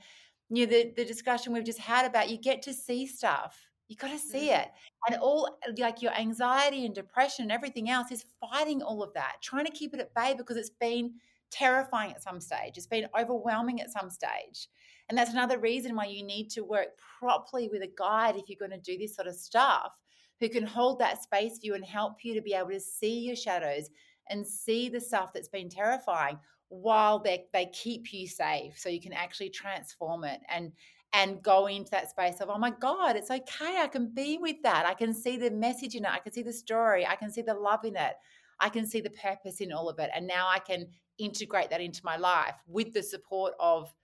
You know, the, the discussion we've just had about you get to see stuff. You got to see Mm. it. And all like your anxiety and depression and everything else is fighting all of that, trying to keep it at bay because it's been terrifying at some stage. It's been overwhelming at some stage. And that's another reason why you need to work properly with a guide if you're going to do this sort of stuff who can hold that space for you and help you to be able to see your shadows and see the stuff that's been terrifying while they they keep you safe so you can actually transform it and and go into that space of oh my god it's okay i can be with that. I can see the message in it. I can see the story. I can see the love in it. I can see the purpose in all of it. And now i can integrate that into my life with the support of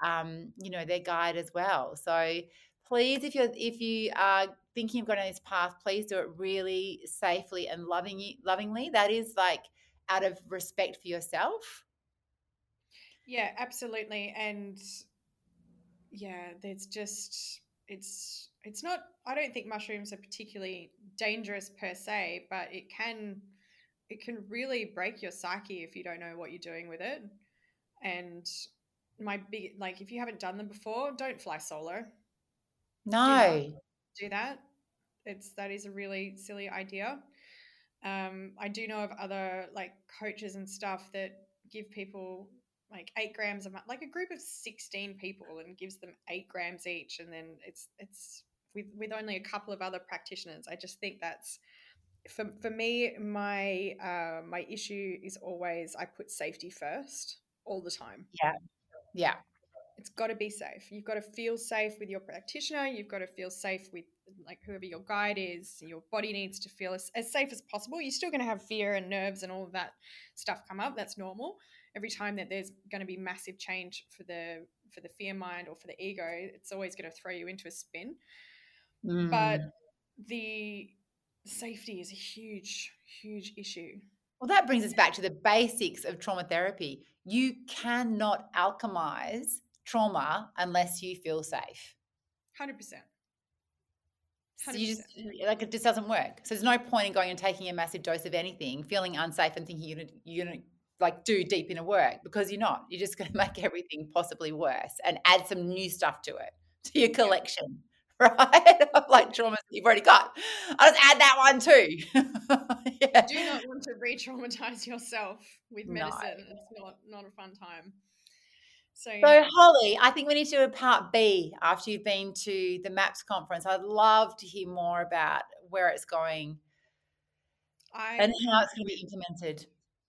um, you know their guide as well so please if you're if you are thinking of going on this path please do it really safely and loving lovingly that is like out of respect for yourself Yeah, absolutely. And yeah, there's just it's it's not I don't think mushrooms are particularly dangerous per se, but it can it can really break your psyche if you don't know what you're doing with it. And my big like if you haven't done them before, don't fly solo. no do that. It's that is a really silly idea. Um, I do know of other like coaches and stuff that give people like eight grams of mu- like a group of sixteen people and gives them eight grams each, and then it's it's with with only a couple of other practitioners. I just think that's for for me my uh, my issue is always I put safety first all the time yeah it's got to be safe. You've got to feel safe with your practitioner. You've got to feel safe with like whoever your guide is. Your body needs to feel as, as safe as possible. You're still going to have fear and nerves and all of that stuff come up. That's normal. Every time that there's going to be massive change for the for the fear mind or for the ego, it's always going to throw you into a spin. But Mm. the safety is a huge, huge issue. Well that brings us back to the basics of trauma therapy you cannot alchemize trauma unless you feel safe Hundred percent. So you just like it just doesn't work. So there's no point in going and taking a massive dose of anything, feeling unsafe, and thinking you're gonna you're gonna like do deep inner work because you're not. You're just gonna make everything possibly worse and add some new stuff to it to your collection, right? of like traumas that you've already got. I'll just add that one too. yeah. do not want to re-traumatize yourself with No. medicine. It's not not a fun time. So, So Holly, I think we need to do a part B after you've been to the MAPS conference. I'd love to hear more about where it's going I and how it's going to be implemented.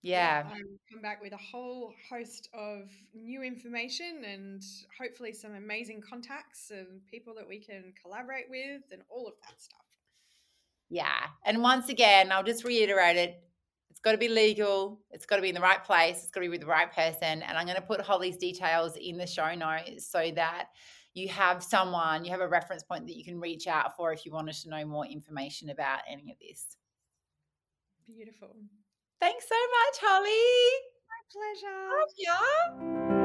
Yeah. Will come back with a whole host of new information and hopefully some amazing contacts and people that we can collaborate with and all of that stuff. Yeah. And once again, I'll just reiterate it. It's got to be legal. It's got to be in the right place. It's got to be with the right person. And I'm going to put Holly's details in the show notes so that you have someone, you have a reference point that you can reach out for if you wanted to know more information about any of this. Beautiful. Thanks so much, Holly. My pleasure. Love ya.